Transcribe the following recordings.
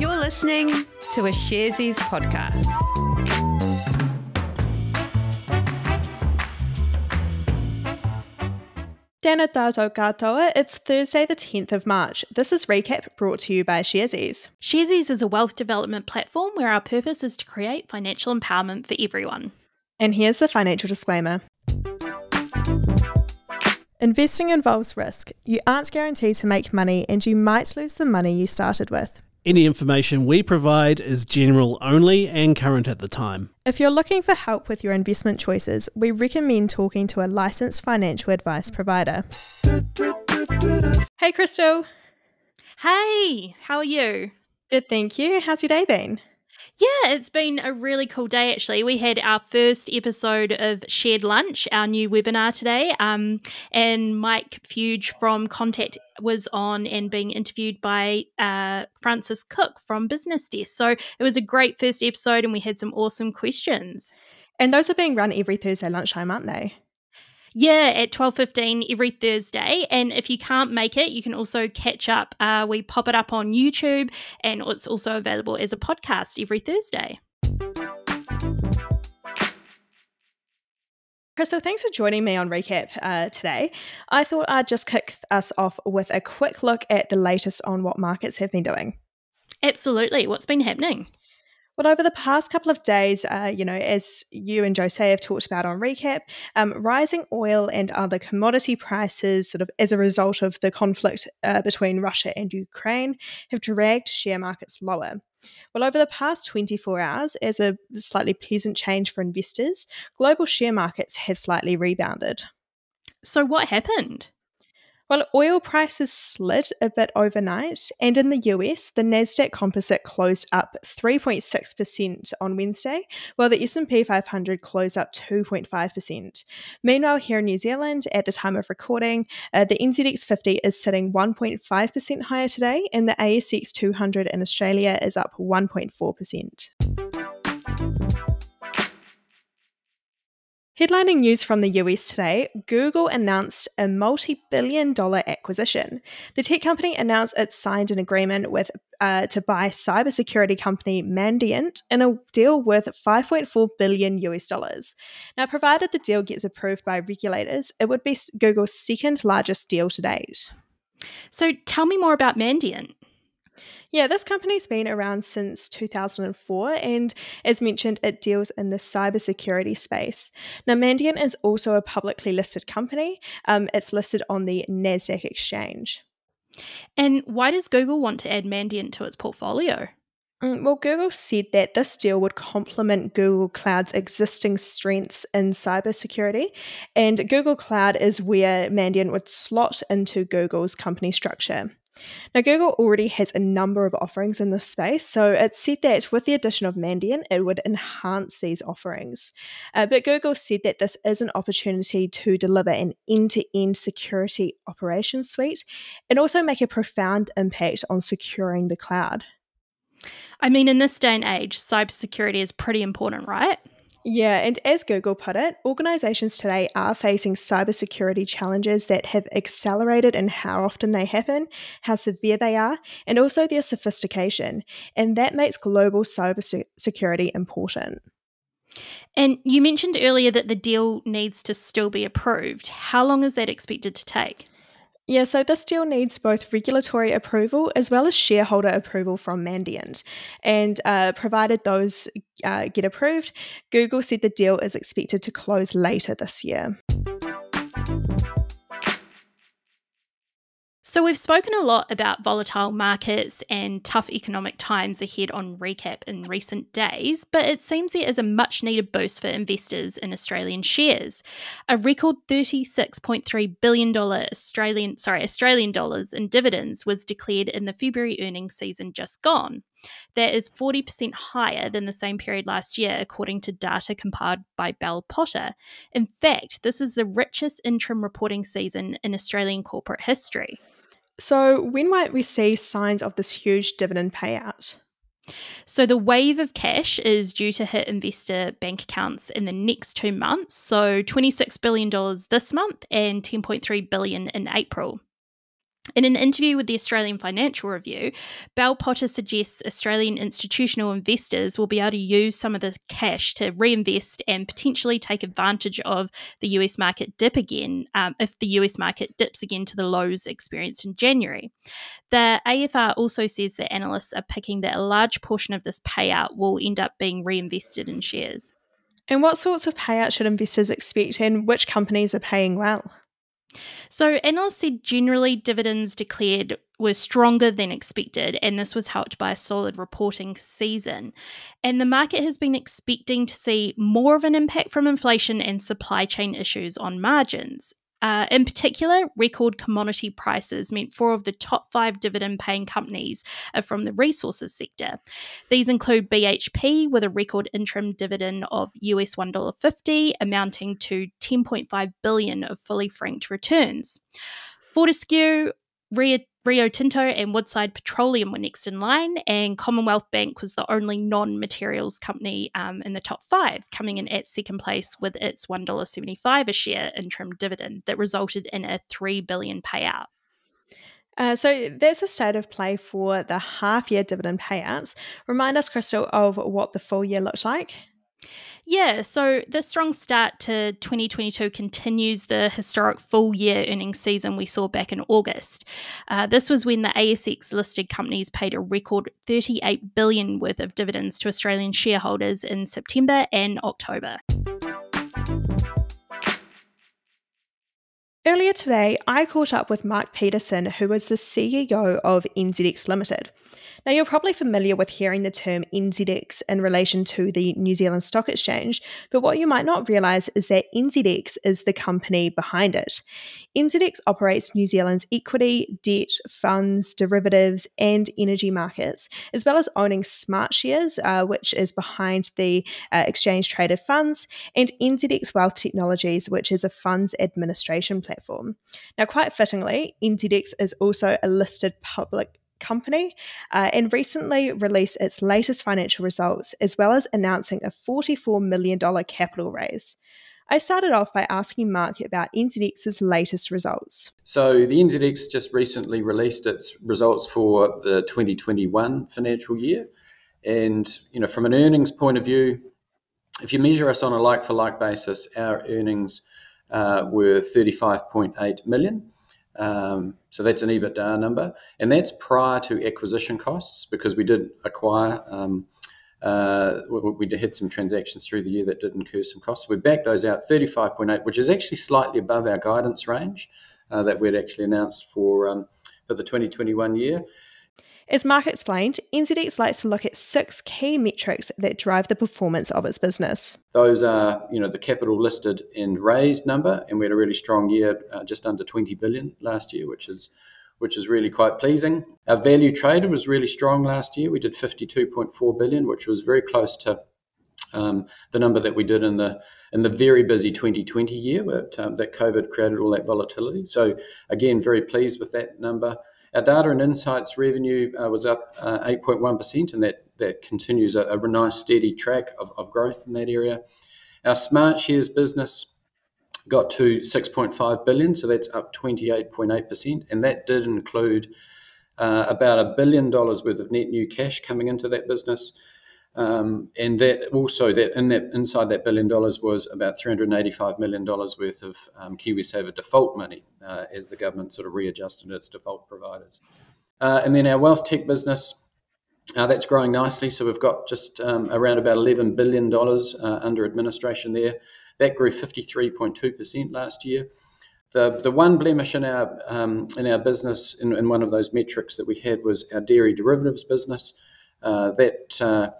You're listening to a Sharesies podcast. Tēnā tātou katoa, it's Thursday the 10th of March. This is Recap brought to you by Sharesies. Sharesies is a wealth development platform where our purpose is to create financial empowerment for everyone. And here's the financial disclaimer. Investing involves risk. You aren't guaranteed to make money and you might lose the money you started with. Any information we provide is general only and current at the time. If you're looking for help with your investment choices, we recommend talking to a licensed financial advice provider. Hey, Crystal. Hey, how are you? Good, thank you. How's your day been? Yeah, it's been a really cool day actually. We had our first episode of Shared Lunch, our new webinar today, um, and Mike Fuge from Contact was on and being interviewed by uh, Frances Cook from Business Desk. So it was a great first episode, and we had some awesome questions. And those are being run every Thursday lunchtime, aren't they? Yeah, at twelve fifteen every Thursday, and if you can't make it, you can also catch up. Uh, we pop it up on YouTube, and it's also available as a podcast every Thursday. Crystal, thanks for joining me on Recap uh, today. I thought I'd just kick us off with a quick look at the latest on what markets have been doing. Absolutely. What's been happening? Well, over the past couple of days, uh, you know, as you and Jose have talked about on Recap, um, rising oil and other commodity prices, sort of as a result of the conflict uh, between Russia and Ukraine, have dragged share markets lower. Well, over the past 24 hours, as a slightly pleasant change for investors, global share markets have slightly rebounded. So, what happened? Well, oil prices slid a bit overnight, and in the US, the Nasdaq Composite closed up 3.6% on Wednesday, while the S&P 500 closed up 2.5%. Meanwhile, here in New Zealand, at the time of recording, uh, the NZX 50 is sitting 1.5% higher today, and the ASX 200 in Australia is up 1.4%. Headlining news from the US today Google announced a multi billion dollar acquisition. The tech company announced it signed an agreement with uh, to buy cybersecurity company Mandiant in a deal worth 5.4 billion US dollars. Now, provided the deal gets approved by regulators, it would be Google's second largest deal to date. So, tell me more about Mandiant. Yeah, this company's been around since 2004, and as mentioned, it deals in the cybersecurity space. Now, Mandiant is also a publicly listed company. Um, it's listed on the NASDAQ exchange. And why does Google want to add Mandiant to its portfolio? Mm, well, Google said that this deal would complement Google Cloud's existing strengths in cybersecurity, and Google Cloud is where Mandiant would slot into Google's company structure. Now, Google already has a number of offerings in this space, so it said that with the addition of Mandiant, it would enhance these offerings. Uh, but Google said that this is an opportunity to deliver an end to end security operations suite and also make a profound impact on securing the cloud. I mean, in this day and age, cybersecurity is pretty important, right? Yeah, and as Google put it, organizations today are facing cybersecurity challenges that have accelerated in how often they happen, how severe they are, and also their sophistication. And that makes global cybersecurity important. And you mentioned earlier that the deal needs to still be approved. How long is that expected to take? Yeah, so this deal needs both regulatory approval as well as shareholder approval from Mandiant. And uh, provided those uh, get approved, Google said the deal is expected to close later this year. So, we've spoken a lot about volatile markets and tough economic times ahead on Recap in recent days, but it seems there is a much needed boost for investors in Australian shares. A record $36.3 billion Australian, sorry, Australian dollars in dividends was declared in the February earnings season just gone. That is 40% higher than the same period last year, according to data compiled by Bell Potter. In fact, this is the richest interim reporting season in Australian corporate history. So, when might we see signs of this huge dividend payout? So, the wave of cash is due to hit investor bank accounts in the next two months. So, $26 billion this month and 10.3 billion in April. In an interview with the Australian Financial Review, Bell Potter suggests Australian institutional investors will be able to use some of the cash to reinvest and potentially take advantage of the US market dip again um, if the US market dips again to the lows experienced in January. The AFR also says that analysts are picking that a large portion of this payout will end up being reinvested in shares. And what sorts of payout should investors expect, and which companies are paying well? So, analysts said generally dividends declared were stronger than expected, and this was helped by a solid reporting season. And the market has been expecting to see more of an impact from inflation and supply chain issues on margins. Uh, in particular, record commodity prices meant four of the top five dividend paying companies are from the resources sector. These include BHP with a record interim dividend of US $1.50, amounting to 10.5 billion of fully franked returns. Fortescue, Rio Rio Tinto and Woodside Petroleum were next in line, and Commonwealth Bank was the only non materials company um, in the top five, coming in at second place with its $1.75 a share interim dividend that resulted in a 3 billion payout. Uh, so there's a state of play for the half year dividend payouts. Remind us, Crystal, of what the full year looked like. Yeah, so the strong start to 2022 continues the historic full year earnings season we saw back in August. Uh, this was when the ASX listed companies paid a record 38 billion worth of dividends to Australian shareholders in September and October. Earlier today, I caught up with Mark Peterson, who is the CEO of NZX Limited. Now, you're probably familiar with hearing the term NZX in relation to the New Zealand Stock Exchange, but what you might not realise is that NZX is the company behind it. NZX operates New Zealand's equity, debt, funds, derivatives, and energy markets, as well as owning Smartshares, uh, which is behind the uh, exchange traded funds, and NZX Wealth Technologies, which is a funds administration platform. Now, quite fittingly, NZX is also a listed public company uh, and recently released its latest financial results, as well as announcing a $44 million capital raise. I started off by asking Mark about NZX's latest results. So, the NZX just recently released its results for the 2021 financial year. And, you know, from an earnings point of view, if you measure us on a like for like basis, our earnings uh, were 35.8 million. Um, so that's an EBITDA number, and that's prior to acquisition costs because we did acquire. Um, uh, we, we had some transactions through the year that did incur some costs. We backed those out, 35.8, which is actually slightly above our guidance range uh, that we'd actually announced for um, for the 2021 year. As Mark explained, NZX likes to look at six key metrics that drive the performance of its business. Those are, you know, the capital listed and raised number, and we had a really strong year, uh, just under 20 billion last year, which is which is really quite pleasing. Our value traded was really strong last year. We did 52.4 billion, which was very close to um, the number that we did in the in the very busy 2020 year, but um, that COVID created all that volatility. So again, very pleased with that number. Our data and insights revenue uh, was up uh, 8.1%, and that, that continues a, a nice steady track of, of growth in that area. Our Smartshares business got to 6.5 billion, so that's up 28.8%, and that did include uh, about a billion dollars worth of net new cash coming into that business. Um, and that also that in that inside that billion dollars was about 385 million dollars worth of um, KiwiSaver default money uh, as the government sort of readjusted its default providers. Uh, and then our wealth tech business. Uh, that's growing nicely. So we've got just um, around about $11 billion uh, under administration there. That grew 53.2% last year. The, the one blemish in our, um, in our business, in, in, one of those metrics that we had, was our dairy derivatives business. Uh, that uh,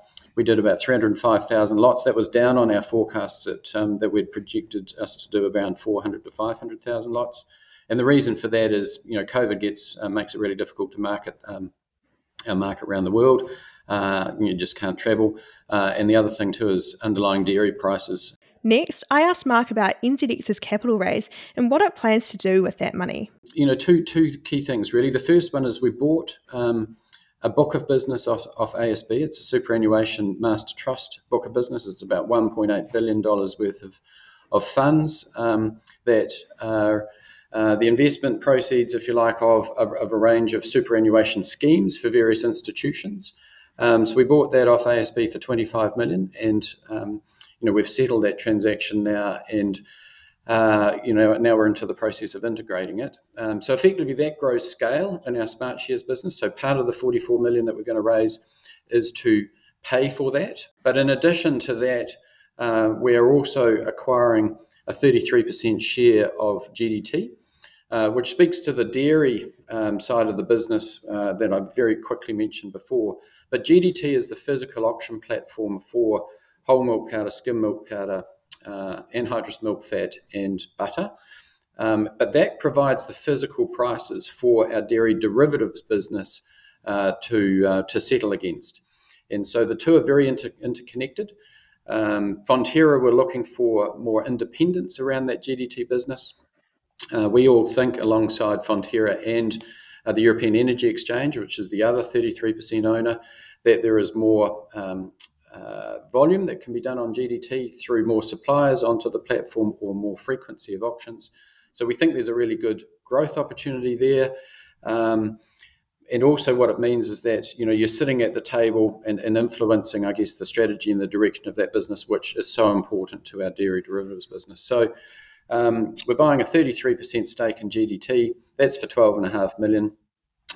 we did about 305,000 lots. That was down on our forecasts that, um, that we'd projected us to do around 400 to 500,000 lots. And the reason for that is, you know, COVID gets uh, makes it really difficult to market um, our market around the world. Uh, you just can't travel. Uh, and the other thing too is underlying dairy prices. Next, I asked Mark about NZX's capital raise and what it plans to do with that money. You know, two two key things really. The first one is we bought. Um, a book of business off, off ASB. It's a superannuation master trust book of business. It's about $1.8 billion worth of, of funds um, that are uh, the investment proceeds, if you like, of, of, of, a range of superannuation schemes for various institutions. Um, so we bought that off ASB for 25 million, and um, you know we've settled that transaction now, and uh, you know now we're into the process of integrating it. Um, so effectively, that grows scale in our Smartshares business. So part of the 44 million that we're going to raise is to pay for that, but in addition to that, uh, we are also acquiring a 33% share of GDT. Uh, which speaks to the dairy um, side of the business uh, that I very quickly mentioned before. But GDT is the physical auction platform for whole milk powder, skim milk powder, uh, anhydrous milk fat, and butter. Um, but that provides the physical prices for our dairy derivatives business uh, to uh, to settle against. And so the two are very inter- interconnected. Um, Fonterra were looking for more independence around that GDT business. Uh, we all think, alongside Fonterra and uh, the European Energy Exchange, which is the other 33% owner, that there is more um, uh, volume that can be done on GDT through more suppliers onto the platform or more frequency of auctions. So we think there's a really good growth opportunity there. Um, and also what it means is that you know you're sitting at the table and, and, influencing i guess the strategy and the direction of that business which is so important to our dairy derivatives business so um, we're buying a 33% stake in GDT. That's for 12.5 million.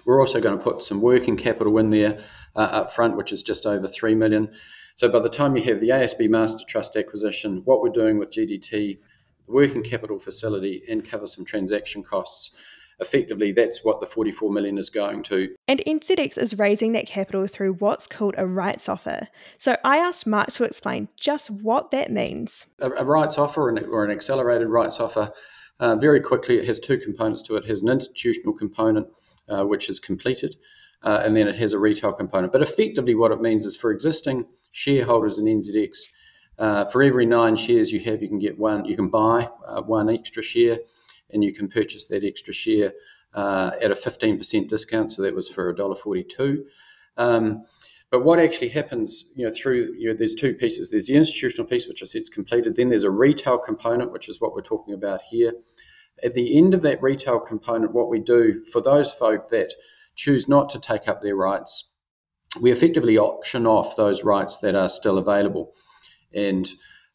We're also going to put some working capital in there uh, up front, which is just over 3 million. So by the time you have the ASB Master Trust acquisition, what we're doing with GDT, the working capital facility, and cover some transaction costs, effectively that's what the 44 million is going to. And NZX is raising that capital through what's called a rights offer. So I asked Mark to explain just what that means. A, a rights offer or an accelerated rights offer, uh, very quickly, it has two components to it. It has an institutional component, uh, which is completed. Uh, and then it has a retail component. But effectively, what it means is for existing shareholders in NZX, uh, for every nine shares you have, you can get one. You can buy uh, one extra share and you can purchase that extra share uh, at a 15% discount. So that was for $1.42. Um, but what actually happens, you know, through you know, there's two pieces. There's the institutional piece, which I said is completed. Then there's a retail component, which is what we're talking about here. At the end of that retail component, what we do for those folk that choose not to take up their rights, we effectively auction off those rights that are still available, and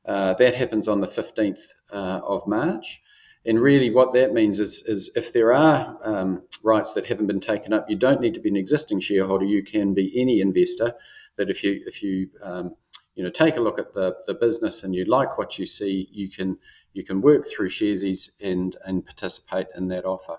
uh, that happens on the 15th uh, of March. And really, what that means is, is if there are um, rights that haven't been taken up, you don't need to be an existing shareholder. You can be any investor. That if you if you um, you know take a look at the, the business and you like what you see, you can you can work through Sharesies and and participate in that offer.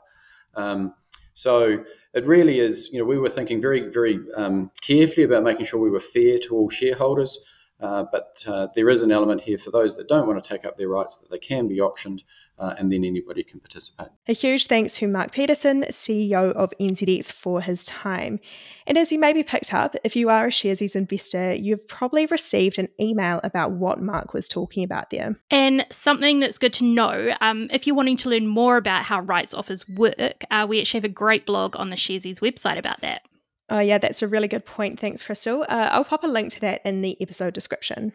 Um, so it really is. You know, we were thinking very very um, carefully about making sure we were fair to all shareholders. Uh, but uh, there is an element here for those that don't want to take up their rights that they can be auctioned uh, and then anybody can participate. A huge thanks to Mark Peterson, CEO of NZX, for his time. And as you maybe picked up, if you are a Sharesies investor, you've probably received an email about what Mark was talking about there. And something that's good to know um, if you're wanting to learn more about how rights offers work, uh, we actually have a great blog on the Sharesies website about that. Oh, yeah, that's a really good point. Thanks, Crystal. Uh, I'll pop a link to that in the episode description.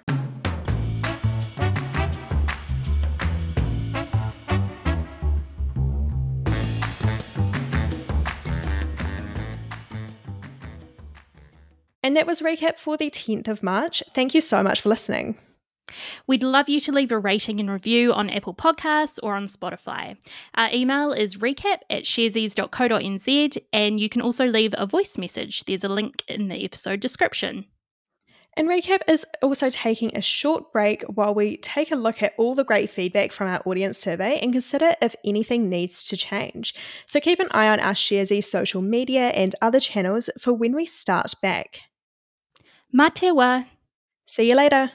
And that was recap for the 10th of March. Thank you so much for listening. We'd love you to leave a rating and review on Apple Podcasts or on Spotify. Our email is recap at sharesies.co.nz, and you can also leave a voice message. There's a link in the episode description. And Recap is also taking a short break while we take a look at all the great feedback from our audience survey and consider if anything needs to change. So keep an eye on our Sharesies social media and other channels for when we start back. Matewa. See you later.